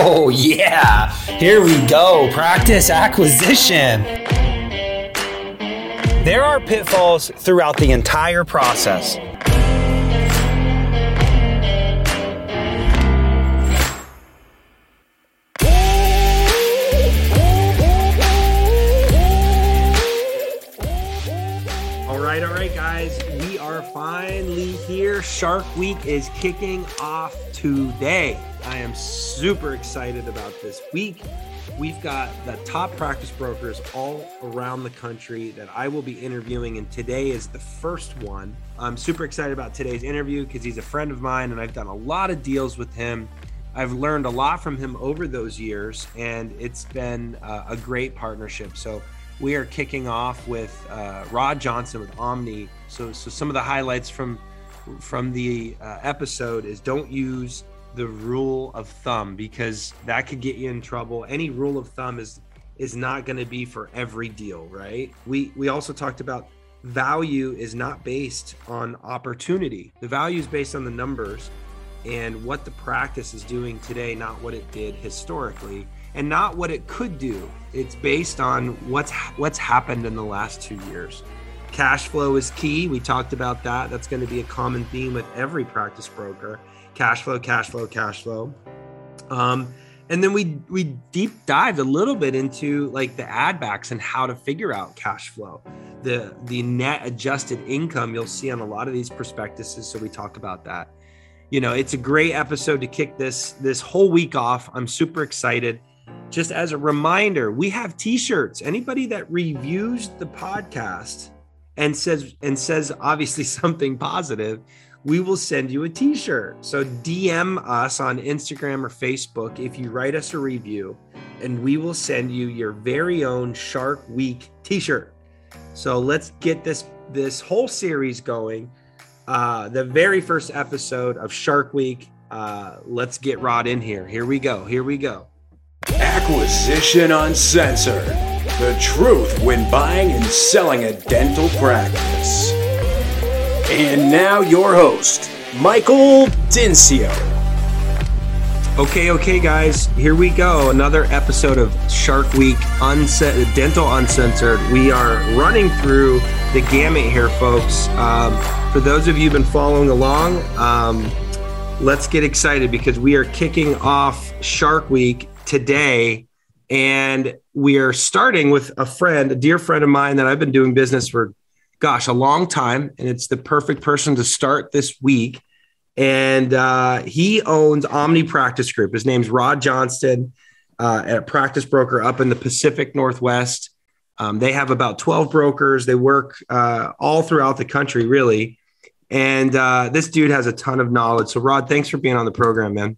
Oh, yeah. Here we go. Practice acquisition. There are pitfalls throughout the entire process. All right, all right, guys. We are finally here. Shark Week is kicking off today. I am super excited about this week. We've got the top practice brokers all around the country that I will be interviewing, and today is the first one. I'm super excited about today's interview because he's a friend of mine, and I've done a lot of deals with him. I've learned a lot from him over those years, and it's been uh, a great partnership. So, we are kicking off with uh, Rod Johnston with Omni. So, so some of the highlights from from the uh, episode is don't use the rule of thumb because that could get you in trouble. Any rule of thumb is is not going to be for every deal, right? We we also talked about value is not based on opportunity. The value is based on the numbers and what the practice is doing today, not what it did historically and not what it could do. It's based on what's what's happened in the last 2 years. Cash flow is key. We talked about that. That's going to be a common theme with every practice broker. Cash flow, cash flow, cash flow. Um, and then we we deep dived a little bit into like the ad backs and how to figure out cash flow the the net adjusted income you'll see on a lot of these prospectuses so we talk about that you know it's a great episode to kick this this whole week off i'm super excited just as a reminder we have t-shirts anybody that reviews the podcast and says and says obviously something positive we will send you a t-shirt. So DM us on Instagram or Facebook if you write us a review and we will send you your very own Shark Week t-shirt. So let's get this this whole series going. Uh, the very first episode of Shark Week. Uh, let's get Rod in here. Here we go. Here we go. Acquisition Uncensored. The truth when buying and selling a dental practice. And now your host, Michael Dinsio. Okay, okay, guys, here we go. Another episode of Shark Week Dental Uncensored. We are running through the gamut here, folks. Um, for those of you who've been following along, um, let's get excited because we are kicking off Shark Week today. And we are starting with a friend, a dear friend of mine that I've been doing business for gosh, a long time, and it's the perfect person to start this week. And uh, he owns Omni Practice Group. His name's Rod Johnston, uh, a practice broker up in the Pacific Northwest. Um, they have about 12 brokers. They work uh, all throughout the country, really. And uh, this dude has a ton of knowledge. So, Rod, thanks for being on the program, man.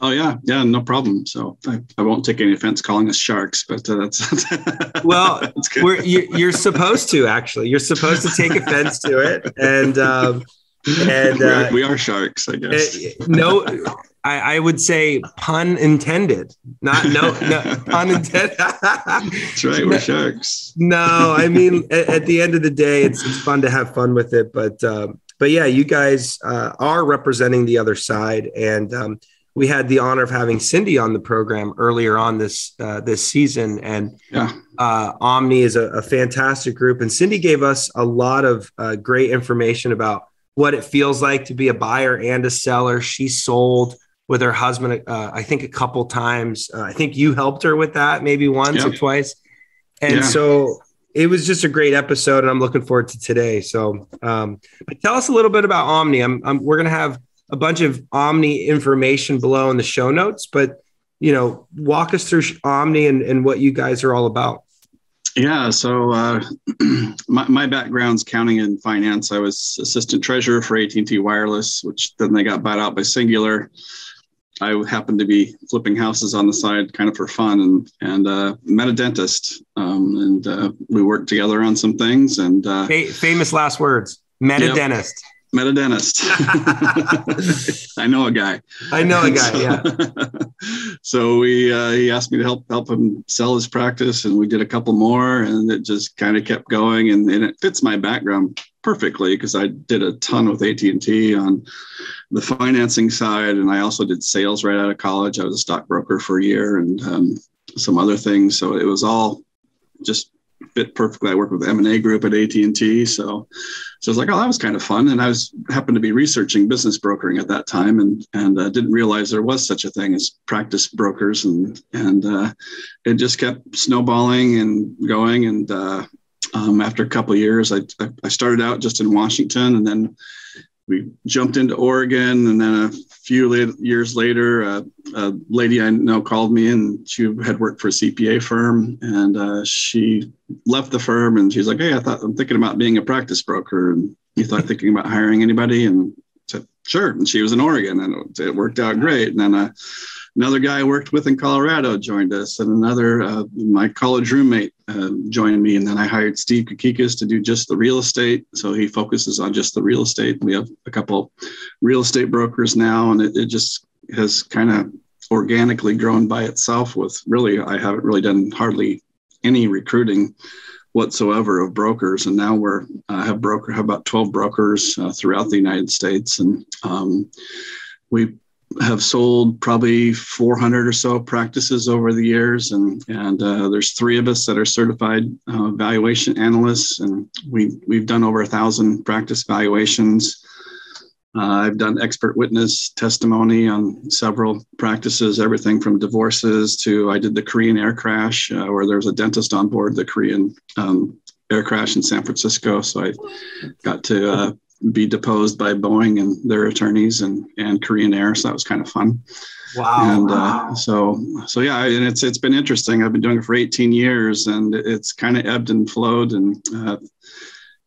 Oh yeah, yeah, no problem. So I, I won't take any offense calling us sharks, but uh, that's well, that's we're, you, are supposed to actually. You're supposed to take offense to it, and um, and uh, we are sharks, I guess. Uh, no, I, I, would say pun intended, not no, no pun intended. that's right, we're sharks. No, I mean at, at, the end of the day, it's it's fun to have fun with it, but um, but yeah, you guys uh, are representing the other side, and um, we had the honor of having Cindy on the program earlier on this uh, this season, and yeah. uh, Omni is a, a, fantastic group. And Cindy gave us a lot of uh, great information about what it feels like to be a buyer and a seller. She sold with her husband, uh, I think, a couple times. Uh, I think you helped her with that, maybe once yep. or twice. And yeah. so it was just a great episode, and I'm looking forward to today. So, um, but tell us a little bit about Omni. I'm, I'm we're going to have a bunch of Omni information below in the show notes, but you know, walk us through Omni and, and what you guys are all about. Yeah, so uh, my, my background's counting and finance. I was assistant treasurer for AT&T Wireless, which then they got bought out by Cingular. I happened to be flipping houses on the side, kind of for fun, and and uh, met a dentist, um, and uh, we worked together on some things. And uh, famous last words: met yep. a dentist. Met a dentist. I know a guy. I know a guy. Yeah. so we uh, he asked me to help help him sell his practice, and we did a couple more, and it just kind of kept going, and, and it fits my background perfectly because I did a ton with AT and T on the financing side, and I also did sales right out of college. I was a stockbroker for a year, and um, some other things. So it was all just fit perfectly. I worked with M and A group at AT and T, so so I was like, oh, that was kind of fun. And I was happened to be researching business brokering at that time, and and uh, didn't realize there was such a thing as practice brokers, and and uh, it just kept snowballing and going. And uh, um, after a couple years, I I started out just in Washington, and then we jumped into Oregon, and then a few years later, uh, a lady I know called me, and she had worked for a CPA firm, and uh, she left the firm, and she's like, "Hey, I thought I'm thinking about being a practice broker, and you thought thinking about hiring anybody?" And said, "Sure." And she was in Oregon, and it worked out great. And then uh, another guy I worked with in Colorado joined us, and another uh, my college roommate uh, joined me. And then I hired Steve Kakikis to do just the real estate. So he focuses on just the real estate. We have a couple real estate brokers now, and it, it just has kind of organically grown by itself. With really, I haven't really done hardly any recruiting whatsoever of brokers, and now we're uh, have broker have about twelve brokers uh, throughout the United States, and um, we have sold probably 400 or so practices over the years, and and uh, there's three of us that are certified uh, valuation analysts, and we we've done over a thousand practice valuations. Uh, I've done expert witness testimony on several practices, everything from divorces to I did the Korean air crash uh, where there was a dentist on board the Korean um, air crash in San Francisco. So I got to uh, be deposed by Boeing and their attorneys and and Korean Air. So that was kind of fun. Wow. And uh, so so yeah, and it's it's been interesting. I've been doing it for 18 years, and it's kind of ebbed and flowed. And uh,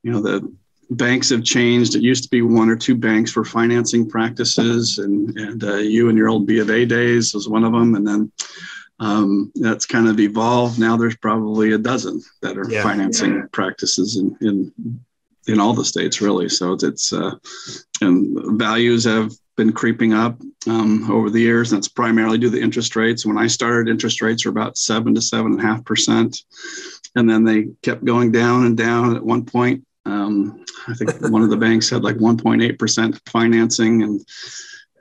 you know the banks have changed. It used to be one or two banks for financing practices, and and uh, you and your old B of A days was one of them, and then. Um, that's kind of evolved. Now there's probably a dozen that are yeah. financing yeah. practices in, in in all the states really. So it's uh, and values have been creeping up um, over the years. And that's primarily due to the interest rates. When I started, interest rates were about seven to seven and a half percent, and then they kept going down and down. At one point, um, I think one of the banks had like 1.8 percent financing, and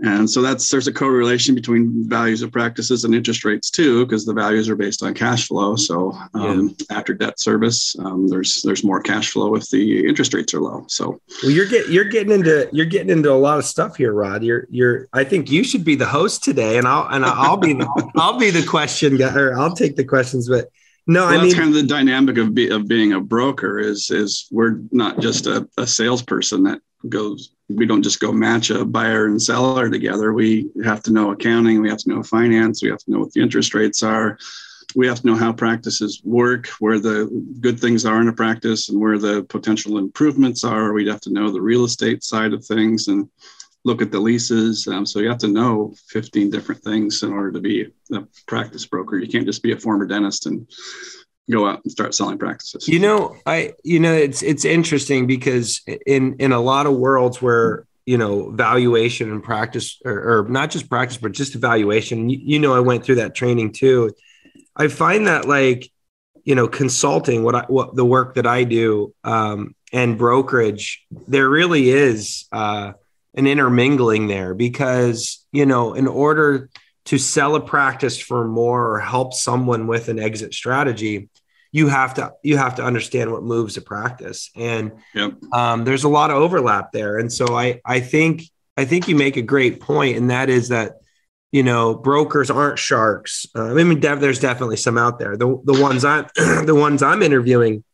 and so that's there's a correlation between values of practices and interest rates too, because the values are based on cash flow. So um, yeah. after debt service, um, there's there's more cash flow if the interest rates are low. So well, you're getting you're getting into you're getting into a lot of stuff here, Rod. You're you're I think you should be the host today, and I'll and I'll be the, I'll be the question guy, or I'll take the questions, but. No, well, I mean, that's kind of the dynamic of, be, of being a broker is is we're not just a, a salesperson that goes we don't just go match a buyer and seller together. We have to know accounting, we have to know finance, we have to know what the interest rates are. We have to know how practices work, where the good things are in a practice and where the potential improvements are. We'd have to know the real estate side of things and look at the leases. Um, so you have to know 15 different things in order to be a practice broker. You can't just be a former dentist and go out and start selling practices. You know, I you know it's it's interesting because in in a lot of worlds where you know valuation and practice or, or not just practice but just evaluation you, you, know i went through that training too i find that like you know consulting what i what the work that i do um, and brokerage there really is uh, an intermingling there because you know in order to sell a practice for more or help someone with an exit strategy you have to you have to understand what moves a practice. And yep. um, there's a lot of overlap there. And so i i think i think you make a great point and that is that you know brokers aren't sharks. Uh, i mean there's definitely some out there. The, the ones i'm the ones i'm interviewing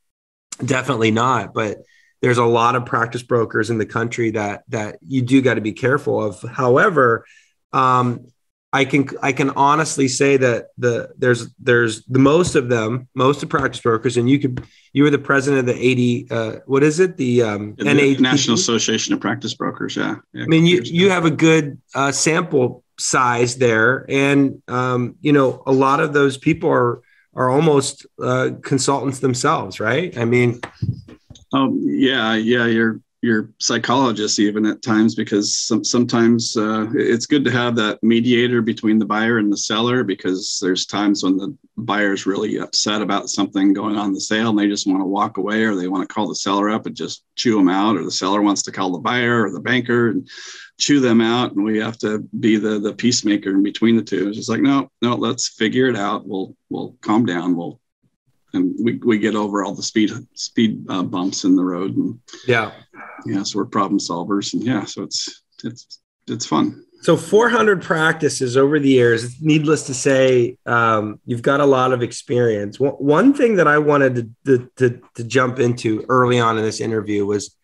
definitely not but there's a lot of practice brokers in the country that that you do got to be careful of. However um, I can I can honestly say that the there's there's the most of them, most of practice brokers, and you could you were the president of the AD. Uh, what is it? The um, National Association of Practice Brokers. Yeah. yeah I mean, you you have a good uh, sample size there, and um, you know a lot of those people are are almost uh, consultants themselves, right? I mean, um, yeah, yeah, you're your psychologist even at times because some, sometimes uh, it's good to have that mediator between the buyer and the seller because there's times when the buyer's really upset about something going on the sale and they just want to walk away or they want to call the seller up and just chew them out or the seller wants to call the buyer or the banker and chew them out and we have to be the the peacemaker in between the two. It's just like no no let's figure it out. We'll we'll calm down. We'll and we, we get over all the speed speed uh, bumps in the road and yeah yeah so we're problem solvers and yeah so it's it's it's fun. So 400 practices over the years needless to say um, you've got a lot of experience. One thing that i wanted to, to, to jump into early on in this interview was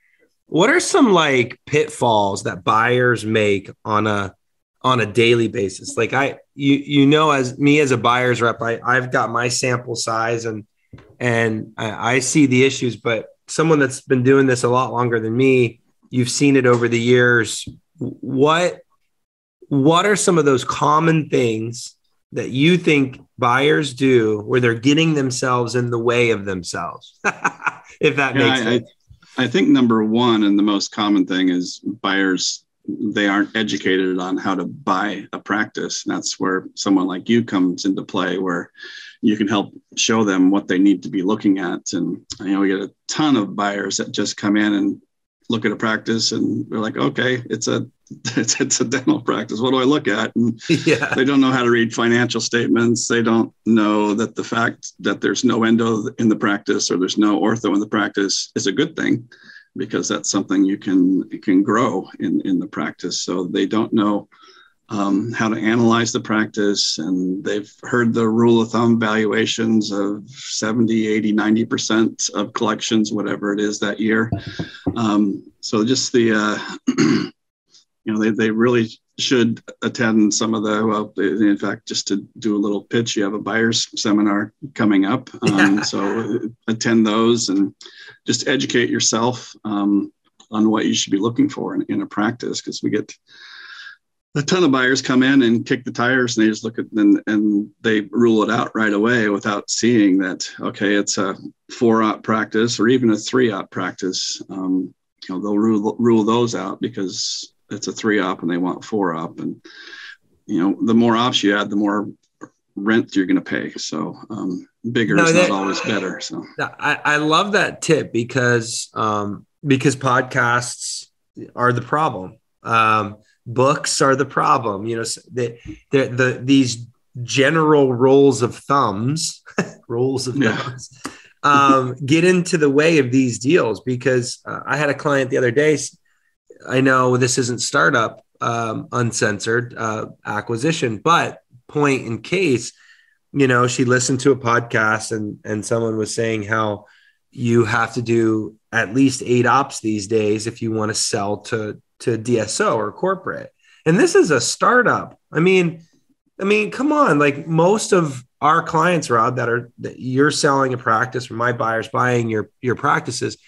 what are some like pitfalls that buyers make on a on a daily basis? Like i you you know as me as a buyer's rep I, i've got my sample size and and I, I see the issues but someone that's been doing this a lot longer than me you've seen it over the years. What what are some of those common things that you think buyers do where they're getting themselves in the way of themselves? If that yeah, makes I, sense. I, I think number one and the most common thing is buyers they aren't educated on how to buy a practice. And That's where someone like you comes into play, where you can help show them what they need to be looking at. And you know, we get a ton of buyers that just come in and look at a practice and they're like, okay, it's a it's, it's a dental practice. What do I look at? And yeah. they don't know how to read financial statements. They don't know that the fact that there's no endo in the practice or there's no ortho in the practice is a good thing because that's something you can you can grow in in the practice. So they don't know um, how to analyze the practice. And they've heard the rule of thumb valuations of 70, 80, 90% of collections, whatever it is that year. Um, so just the, uh, you know, they, they really should attend some of the, well, in fact, just to do a little pitch, you have a buyer's seminar coming up. Um, yeah. So attend those and just educate yourself um, on what you should be looking for in, in a practice because we get a ton of buyers come in and kick the tires and they just look at and, and they rule it out right away without seeing that okay it's a four op practice or even a three op practice. Um, you know they'll rule rule those out because it's a three op and they want four op and you know the more ops you add the more rent you're going to pay. So um, bigger no, is that, not always better so. I, I love that tip because um, because podcasts are the problem. Um, books are the problem you know the, the, the these general rules of thumbs rules of yeah. thumbs um, get into the way of these deals because uh, i had a client the other day i know this isn't startup um, uncensored uh, acquisition but point in case you know she listened to a podcast and and someone was saying how you have to do at least eight ops these days if you want to sell to to DSO or corporate. And this is a startup. I mean, I mean, come on, like most of our clients, Rod, that are that you're selling a practice or my buyers buying your your practices,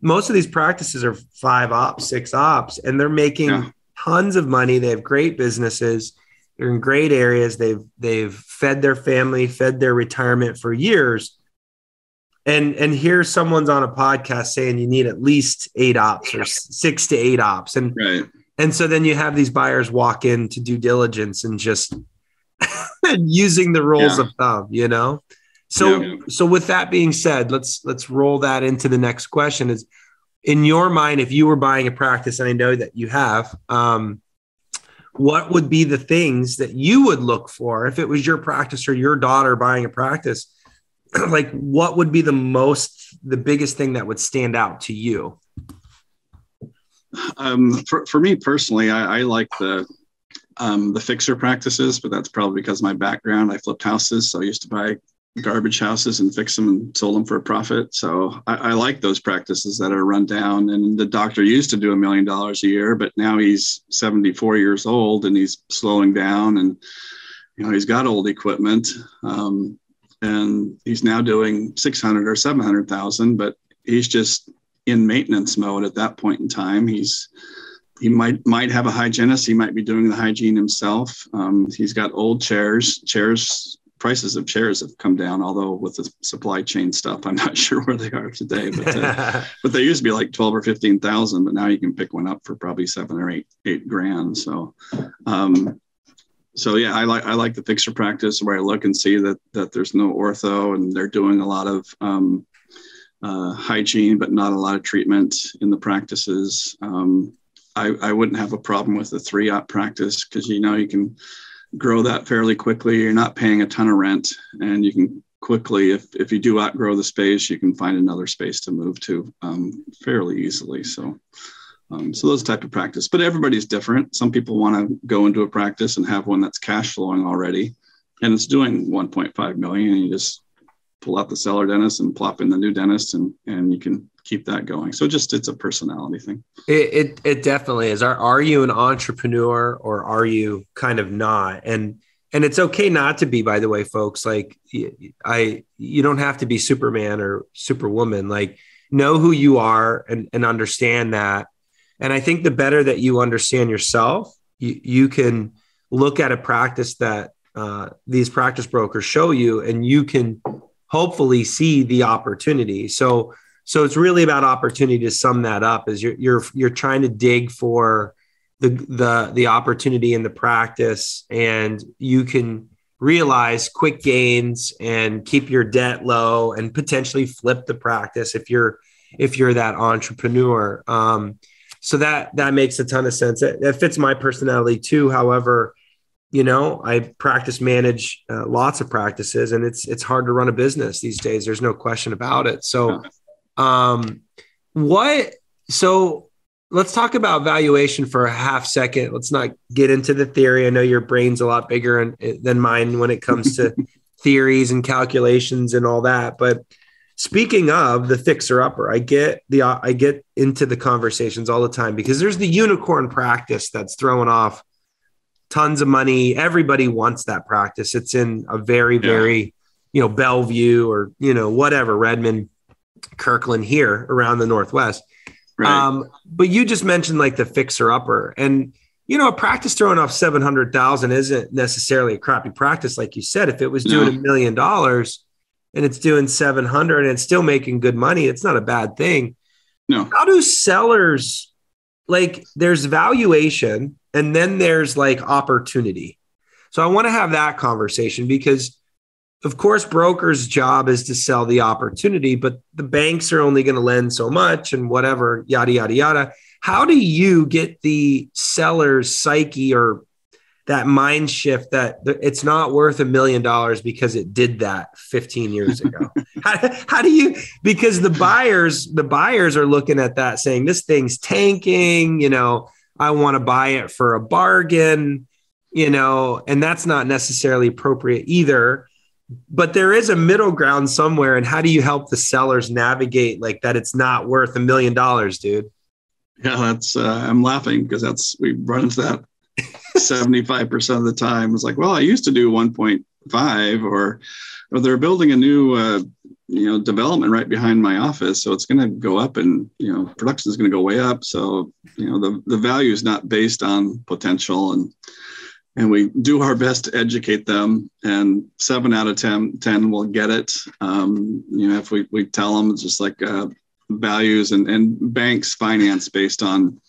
most of these practices are five ops, six ops, and they're making yeah. tons of money. They have great businesses. They're in great areas. They've they've fed their family, fed their retirement for years and and here someone's on a podcast saying you need at least eight ops or six to eight ops and right. and so then you have these buyers walk in to due diligence and just using the rules yeah. of thumb you know so yeah. so with that being said let's let's roll that into the next question is in your mind if you were buying a practice and i know that you have um, what would be the things that you would look for if it was your practice or your daughter buying a practice like what would be the most the biggest thing that would stand out to you? Um, for, for me personally I, I like the um, the fixer practices but that's probably because my background i flipped houses so i used to buy garbage houses and fix them and sold them for a profit. So I, I like those practices that are run down and the doctor used to do a million dollars a year but now he's 74 years old and he's slowing down and you know he's got old equipment. Um, and he's now doing 600 or 700,000, but he's just in maintenance mode at that point in time. He's he might might have a hygienist. He might be doing the hygiene himself. Um, he's got old chairs. Chairs prices of chairs have come down. Although with the supply chain stuff, I'm not sure where they are today. But uh, but they used to be like twelve or fifteen thousand, but now you can pick one up for probably seven or eight eight grand. So. Um, so yeah, I like I like the fixer practice where I look and see that that there's no ortho and they're doing a lot of um, uh, hygiene, but not a lot of treatment in the practices. Um, I, I wouldn't have a problem with a three op practice because you know you can grow that fairly quickly. You're not paying a ton of rent, and you can quickly, if if you do outgrow the space, you can find another space to move to um, fairly easily. So. Um, so those type of practice, but everybody's different. Some people want to go into a practice and have one that's cash flowing already, and it's doing 1.5 million. And you just pull out the seller dentist and plop in the new dentist, and and you can keep that going. So just it's a personality thing. It it, it definitely is. Are are you an entrepreneur or are you kind of not? And and it's okay not to be by the way folks like i you don't have to be superman or superwoman like know who you are and, and understand that and i think the better that you understand yourself you, you can look at a practice that uh, these practice brokers show you and you can hopefully see the opportunity. So so it's really about opportunity to sum that up is you're you're you're trying to dig for the the the opportunity in the practice and you can realize quick gains and keep your debt low and potentially flip the practice if you're if you're that entrepreneur. Um, so that that makes a ton of sense that, that fits my personality too however you know i practice manage uh, lots of practices and it's it's hard to run a business these days there's no question about it so um, what? So let's talk about valuation for a half second. Let's not get into the theory. I know your brain's a lot bigger in, than mine when it comes to theories and calculations and all that. But speaking of the fixer upper, I get the I get into the conversations all the time because there's the unicorn practice that's throwing off tons of money. Everybody wants that practice. It's in a very yeah. very you know Bellevue or you know whatever Redmond Kirkland here around the Northwest. Right. Um, but you just mentioned like the fixer upper and you know, a practice throwing off 700,000 isn't necessarily a crappy practice. Like you said, if it was doing a million dollars and it's doing 700 and it's still making good money, it's not a bad thing. No. How do sellers like there's valuation and then there's like opportunity. So I want to have that conversation because of course, brokers' job is to sell the opportunity, but the banks are only going to lend so much and whatever, yada, yada, yada. How do you get the seller's psyche or that mind shift that it's not worth a million dollars because it did that 15 years ago? how, how do you, because the buyers, the buyers are looking at that saying, this thing's tanking, you know, I want to buy it for a bargain, you know, and that's not necessarily appropriate either but there is a middle ground somewhere and how do you help the sellers navigate like that it's not worth a million dollars dude yeah that's uh, i'm laughing because that's we run into that 75% of the time it's like well i used to do 1.5 or or they're building a new uh, you know development right behind my office. So it's going to go up and you know production is going to go way up. So you know the, the value is not based on potential and and we do our best to educate them and seven out of 10, 10 will get it. Um, you know if we, we tell them it's just like uh, values and, and banks finance based on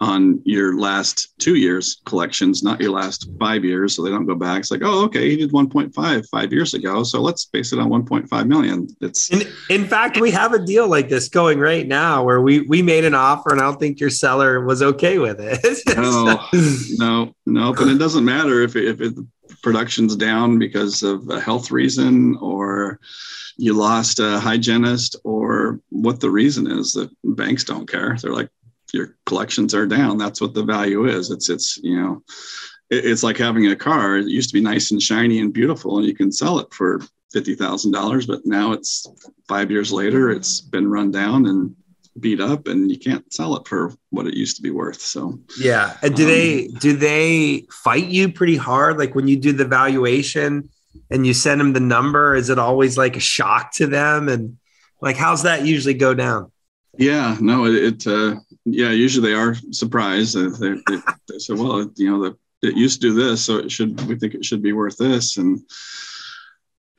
on your last two years collections, not your last five years. So they don't go back. It's like, oh, okay, he did 1.5 five years ago. So let's base it on 1.5 million. It's in, in fact, we have a deal like this going right now where we we made an offer and I don't think your seller was okay with it. no, no, no. But it doesn't matter if if it, production's down because of a health reason or you lost a hygienist or what the reason is that banks don't care. They're like, your collections are down. That's what the value is. It's it's you know, it, it's like having a car. It used to be nice and shiny and beautiful, and you can sell it for fifty thousand dollars. But now it's five years later. It's been run down and beat up, and you can't sell it for what it used to be worth. So yeah. And do um, they do they fight you pretty hard? Like when you do the valuation and you send them the number, is it always like a shock to them? And like, how's that usually go down? Yeah, no, it, it uh, yeah, usually they are surprised. They, they, they say, well, you know, the, it used to do this, so it should, we think it should be worth this. And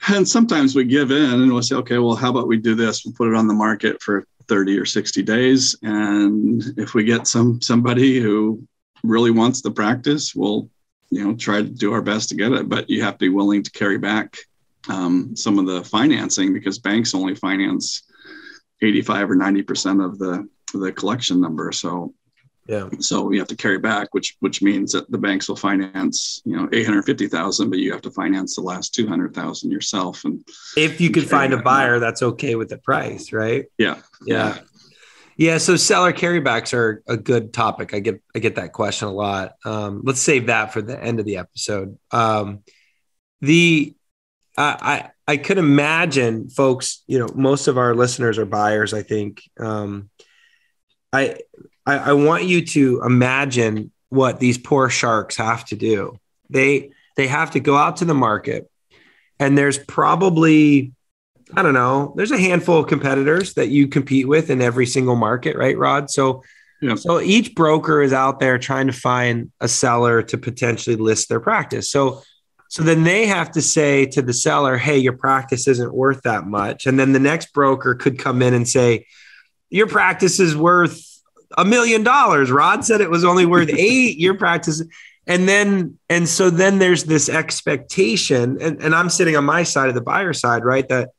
and sometimes we give in and we'll say, okay, well, how about we do this? We'll put it on the market for 30 or 60 days. And if we get some somebody who really wants the practice, we'll, you know, try to do our best to get it. But you have to be willing to carry back um, some of the financing because banks only finance 85 or 90% of the the collection number. So yeah. So we have to carry back, which which means that the banks will finance, you know, eight hundred fifty thousand, but you have to finance the last two hundred thousand yourself. And if you could find a buyer that's okay with the price, right? Yeah. Yeah. Yeah. So seller carrybacks are a good topic. I get I get that question a lot. Um, let's save that for the end of the episode. Um, the I I could imagine folks, you know, most of our listeners are buyers. I think. Um, I I, I want you to imagine what these poor sharks have to do. They they have to go out to the market, and there's probably I don't know. There's a handful of competitors that you compete with in every single market, right, Rod? So, yeah. so each broker is out there trying to find a seller to potentially list their practice. So, so then they have to say to the seller, "Hey, your practice isn't worth that much," and then the next broker could come in and say, "Your practice is worth a million dollars. Rod said it was only worth eight. Your practice. And then, and so then there's this expectation, and, and I'm sitting on my side of the buyer side, right? That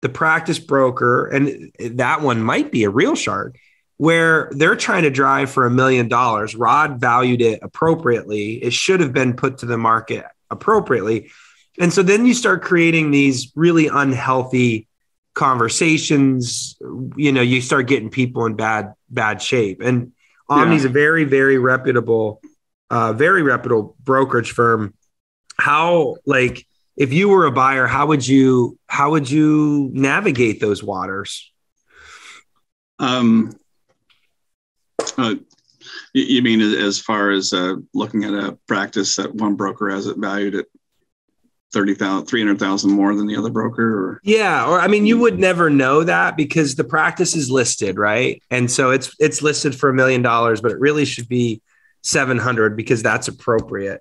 the practice broker, and that one might be a real shark, where they're trying to drive for a million dollars. Rod valued it appropriately. It should have been put to the market appropriately. And so then you start creating these really unhealthy conversations you know you start getting people in bad bad shape and omni's yeah. a very very reputable uh very reputable brokerage firm how like if you were a buyer how would you how would you navigate those waters um uh, you mean as far as uh, looking at a practice that one broker has it valued at 30,000, 300,000 more than the other broker or? Yeah or i mean you would never know that because the practice is listed right? And so it's it's listed for a million dollars but it really should be 700 because that's appropriate.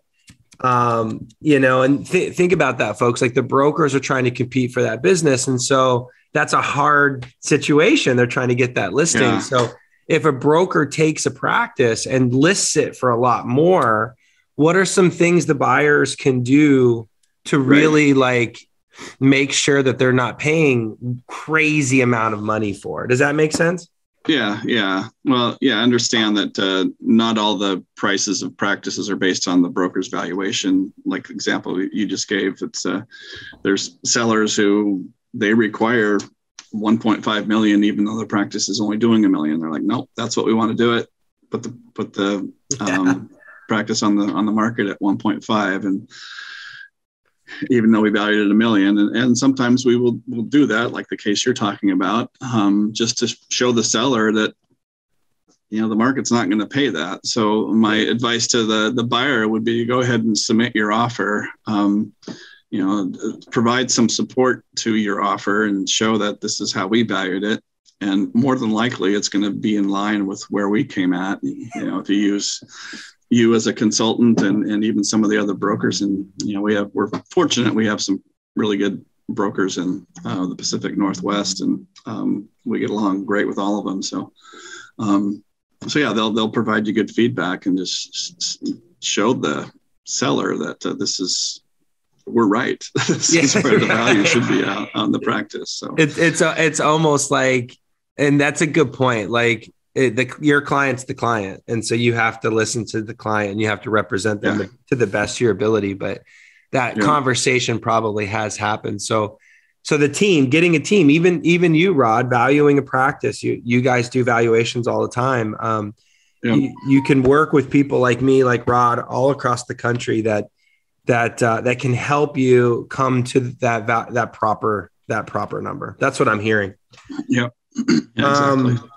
Um you know and th- think about that folks. Like the brokers are trying to compete for that business and so that's a hard situation they're trying to get that listing. Yeah. so if a broker takes a practice and lists it for a lot more what are some things the buyers can do to really right. like make sure that they're not paying crazy amount of money for. Does that make sense? Yeah, yeah. Well, yeah, understand that uh, not all the prices of practices are based on the broker's valuation. Like example you just gave, it's uh, there's sellers who they require 1.5 million, even though the practice is only doing a million. They're like, nope, that's what we want to do it. Put the put the um, yeah. practice on the on the market at 1.5, and even though we valued it a million. And, and sometimes we will, will do that, like the case you're talking about, um, just to show the seller that, you know, the market's not going to pay that. So my advice to the, the buyer would be go ahead and submit your offer. Um, you know, provide some support to your offer and show that this is how we valued it. And more than likely, it's going to be in line with where we came at. You know, if you use you as a consultant and, and even some of the other brokers. And, you know, we have, we're fortunate we have some really good brokers in uh, the Pacific Northwest and um, we get along great with all of them. So, um, so yeah, they'll, they'll provide you good feedback and just show the seller that uh, this is, we're right. this yeah. is where the value should be out on the practice. So it's, it's, a, it's almost like, and that's a good point. Like it, the, your client's the client, and so you have to listen to the client. and You have to represent them yeah. to the best of your ability. But that yeah. conversation probably has happened. So, so the team, getting a team, even even you, Rod, valuing a practice. You you guys do valuations all the time. Um, yeah. you, you can work with people like me, like Rod, all across the country that that uh, that can help you come to that that proper that proper number. That's what I'm hearing. Yep. Yeah, exactly. Um,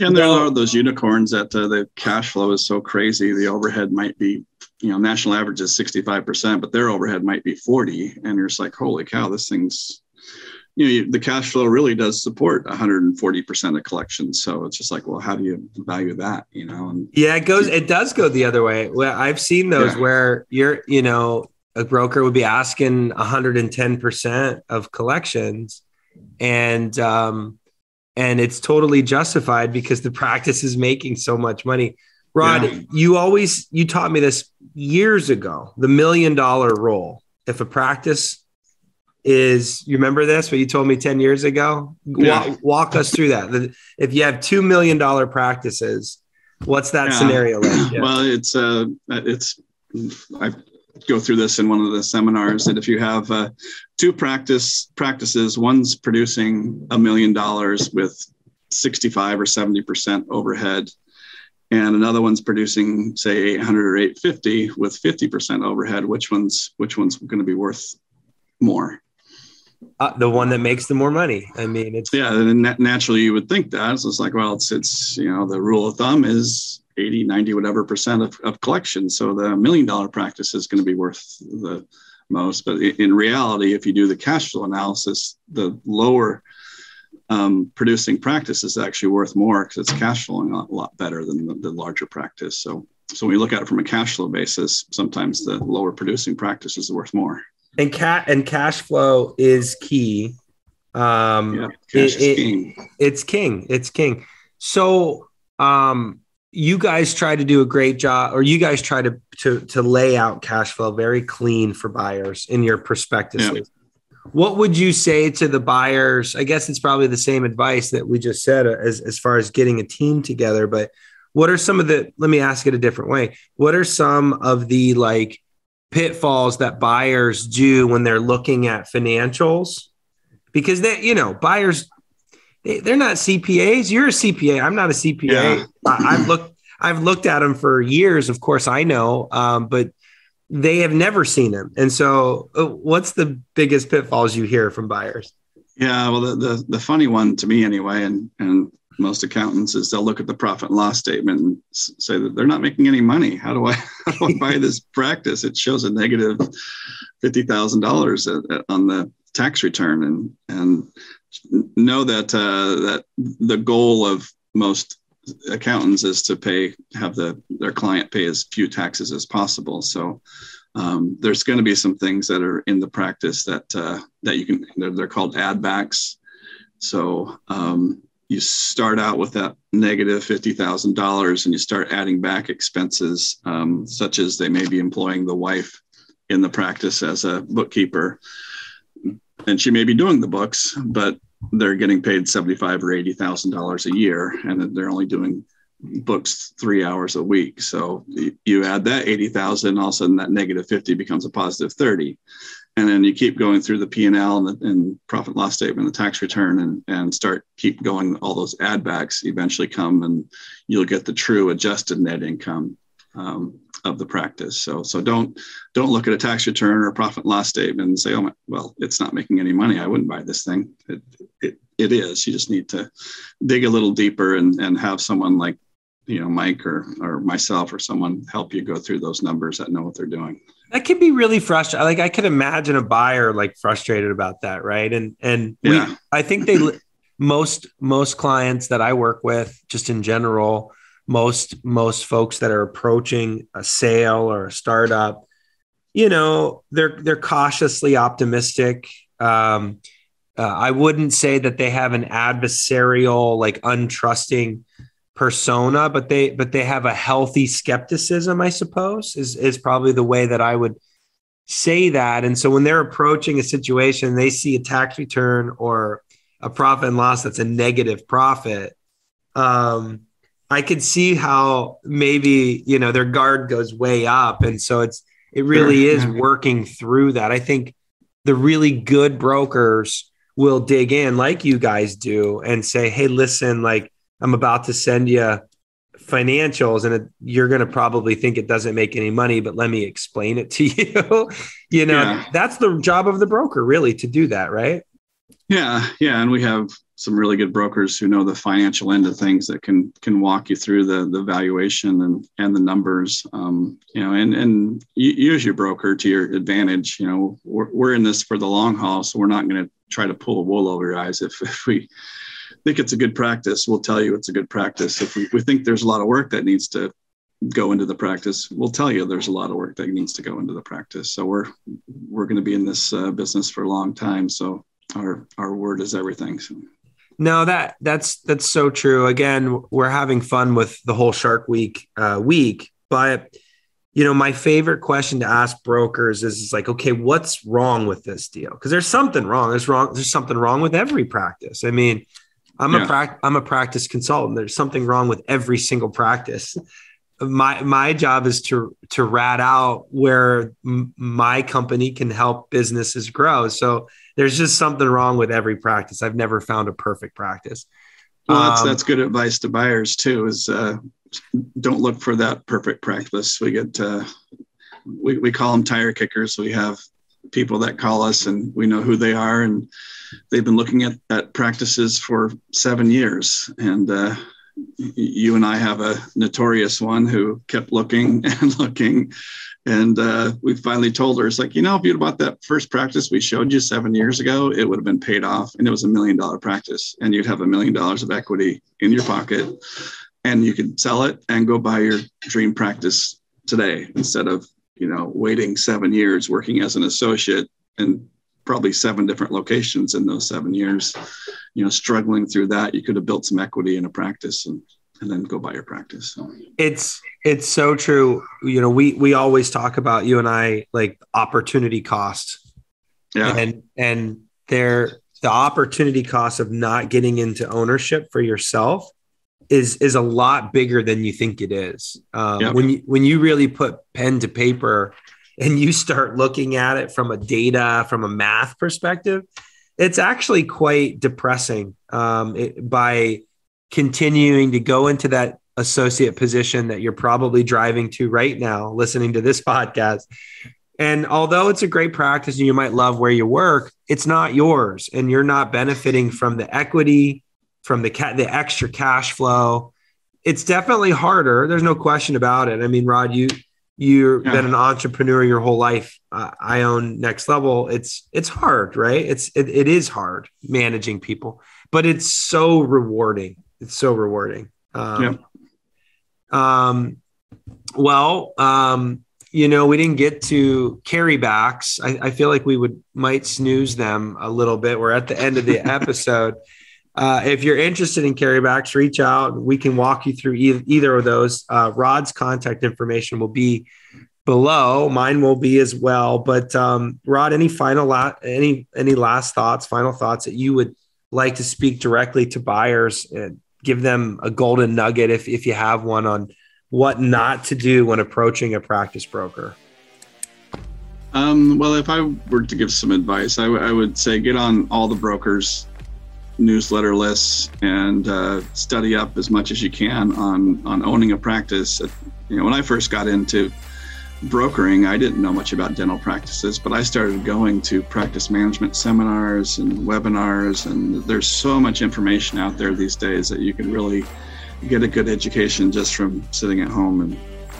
and there are those unicorns that uh, the cash flow is so crazy. The overhead might be, you know, national average is 65%, but their overhead might be 40. And you're just like, holy cow, this thing's, you know, the cash flow really does support 140% of collections. So it's just like, well, how do you value that? You know? And yeah, it goes, it does go the other way. Well, I've seen those yeah. where you're, you know, a broker would be asking 110% of collections and um and it's totally justified because the practice is making so much money rod yeah. you always you taught me this years ago the million dollar rule if a practice is you remember this what you told me 10 years ago yeah. walk, walk us through that if you have two million dollar practices what's that yeah. scenario like yeah. well it's uh it's i go through this in one of the seminars that if you have uh, two practice practices one's producing a million dollars with 65 or 70 percent overhead and another one's producing say 800 or 850 with 50 percent overhead which one's which one's going to be worth more uh, the one that makes the more money. I mean, it's yeah. Naturally, you would think that. So it's like, well, it's it's you know the rule of thumb is 80, 90, whatever percent of, of collection. So the million dollar practice is going to be worth the most. But in reality, if you do the cash flow analysis, the lower um, producing practice is actually worth more because it's cash flowing a lot better than the, the larger practice. So so when you look at it from a cash flow basis, sometimes the lower producing practice is worth more and cat and cash flow is key. Um, yeah, it, it, king. It's king. It's king. So, um, you guys try to do a great job, or you guys try to to to lay out cash flow very clean for buyers in your prospectus. Yeah. What would you say to the buyers? I guess it's probably the same advice that we just said as as far as getting a team together. But what are some of the? Let me ask it a different way. What are some of the like pitfalls that buyers do when they're looking at financials. Because they you know buyers they, are not cpas you're a cpa i'm not a cpa yeah. I, have looked i've looked at them for years. Of course i know um, but they have never seen them and so uh, what's the biggest pitfalls you hear from buyers? Yeah well the, the, the funny one to me anyway and and most accountants is they'll look at the profit and loss statement and say that they're not making any money. How do I, how do I buy this practice? It shows a negative fifty thousand dollars on the tax return, and and know that uh, that the goal of most accountants is to pay have the their client pay as few taxes as possible. So. Um, there's going to be some things that are in the practice that uh, that you can they're, they're called add backs so um, you start out with that negative $50,000 and you start adding back expenses, um, such as they may be employing the wife in the practice as a bookkeeper. And she may be doing the books, but they're getting paid seventy-five or eighty thousand dollars a year, and they're only doing books three hours a week. So you add that eighty thousand, all of a sudden that negative fifty becomes a positive thirty and then you keep going through the p&l and, the, and profit loss statement the tax return and, and start keep going all those add backs eventually come and you'll get the true adjusted net income um, of the practice. So so don't don't look at a tax return or a profit loss statement and say oh my, well it's not making any money. I wouldn't buy this thing. It, it, it is. You just need to dig a little deeper and, and have someone like you know mike or or myself or someone help you go through those numbers that know what they're doing that can be really frustrating. Like I could imagine a buyer like frustrated about that, right? And and yeah. we, I think they most most clients that I work with, just in general, most most folks that are approaching a sale or a startup, you know, they're they're cautiously optimistic. Um, uh, I wouldn't say that they have an adversarial, like untrusting persona, but they but they have a healthy skepticism, I suppose, is is probably the way that I would say that. And so when they're approaching a situation, they see a tax return or a profit and loss that's a negative profit. Um, I could see how maybe you know their guard goes way up, and so it's it really is working through that. I think the really good brokers will dig in, like you guys do, and say, "Hey, listen, like." I'm about to send you financials and it, you're going to probably think it doesn't make any money but let me explain it to you. You know yeah. that's the job of the broker really to do that right? Yeah yeah and we have some really good brokers who know the financial end of things that can can walk you through the the valuation and and the numbers. Um, you know and and use your broker to your advantage. You know we're, we're in this for the long haul so we're not going to try to pull a wool over your eyes if, if we think it's a good practice, we'll tell you it's a good practice. If we, we think there's a lot of work that needs to go into the practice we'll tell you there's a lot of work that needs to go into the practice. So we're we're going to be in this uh, business for a long time. So our our word is everything. So. No, that that's that's so true. Again, we're having fun with the whole Shark Week uh, week, but you know, my favorite question to ask brokers is, is like, okay, what's wrong with this deal? Because there's something wrong. There's wrong. There's something wrong with every practice. I mean, I'm yeah. a prac- I'm a practice consultant. There's something wrong with every single practice. My my job is to to rat out where m- my company can help businesses grow. So there's just something wrong with every practice. I've never found a perfect practice. Well, that's um, that's good advice to buyers too. Is uh, don't look for that perfect practice. We get uh, we we call them tire kickers. We have people that call us, and we know who they are, and they've been looking at at practices for seven years, and uh, you and I have a notorious one who kept looking and looking. And uh, we finally told her, it's like, you know, if you'd bought that first practice we showed you seven years ago, it would have been paid off and it was a million dollar practice. And you'd have a million dollars of equity in your pocket and you could sell it and go buy your dream practice today instead of you know waiting seven years working as an associate and probably seven different locations in those seven years you know struggling through that you could have built some equity in a practice and and then go buy your practice so. it's it's so true you know we we always talk about you and i like opportunity cost yeah and and there the opportunity cost of not getting into ownership for yourself is is a lot bigger than you think it is. Um, yep. When you when you really put pen to paper and you start looking at it from a data from a math perspective, it's actually quite depressing. Um, it, by continuing to go into that associate position that you're probably driving to right now, listening to this podcast. And although it's a great practice and you might love where you work, it's not yours, and you're not benefiting from the equity from the cat the extra cash flow. It's definitely harder. There's no question about it. I mean, Rod, you you've yeah. been an entrepreneur your whole life. Uh, I own Next Level. It's it's hard, right? It's it, it is hard managing people, but it's so rewarding. It's so rewarding. Um, yeah. Um, well, um, you know, we didn't get to carrybacks. I, I feel like we would might snooze them a little bit. We're at the end of the episode. Uh, if you're interested in carrybacks, reach out. We can walk you through e- either of those. Uh, Rod's contact information will be below. Mine will be as well. But um, Rod, any final la- any any last thoughts, final thoughts that you would like to speak directly to buyers and give them a golden nugget if if you have one on what not to do when approaching a practice broker. Um, well, if I were to give some advice, I, w- I would say get on all the brokers newsletter lists and uh, study up as much as you can on on owning a practice. You know, when I first got into brokering, I didn't know much about dental practices, but I started going to practice management seminars and webinars, and there's so much information out there these days that you can really get a good education just from sitting at home and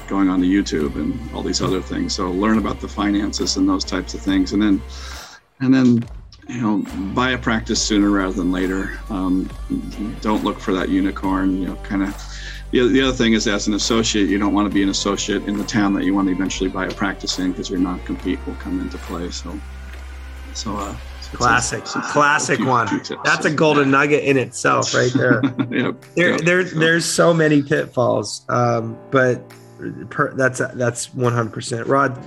going on to YouTube and all these other things. So learn about the finances and those types of things, and then and then you know, buy a practice sooner rather than later. Um, don't look for that unicorn. You know, kind of. The, the other thing is, as an associate, you don't want to be an associate in the town that you want to eventually buy a practice in because your non-compete will come into play. So, so uh, classic, a, classic one. That's a golden nugget in itself, right there. yep, there, yep, there, there's so many pitfalls, um, but per, that's that's 100. percent Rod,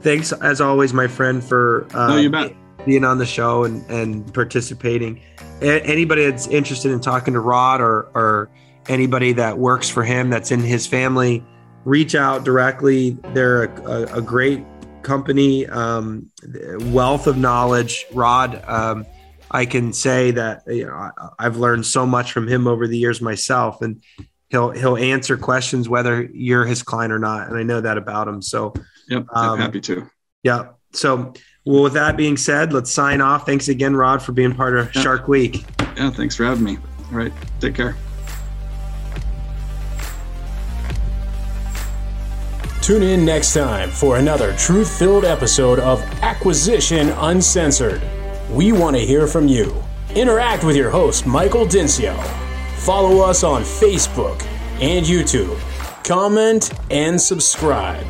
thanks as always, my friend, for uh, no, you bet being on the show and, and participating. A- anybody that's interested in talking to Rod or, or anybody that works for him that's in his family, reach out directly. They're a, a, a great company, um, wealth of knowledge. Rod, um, I can say that you know I've learned so much from him over the years myself, and he'll he'll answer questions whether you're his client or not, and I know that about him. So, yep, um, happy to. Yeah. So well, with that being said, let's sign off. Thanks again, Rod, for being part of yeah. Shark Week. Yeah, thanks for having me. All right, take care. Tune in next time for another truth filled episode of Acquisition Uncensored. We want to hear from you. Interact with your host, Michael Dinsio. Follow us on Facebook and YouTube comment, and subscribe.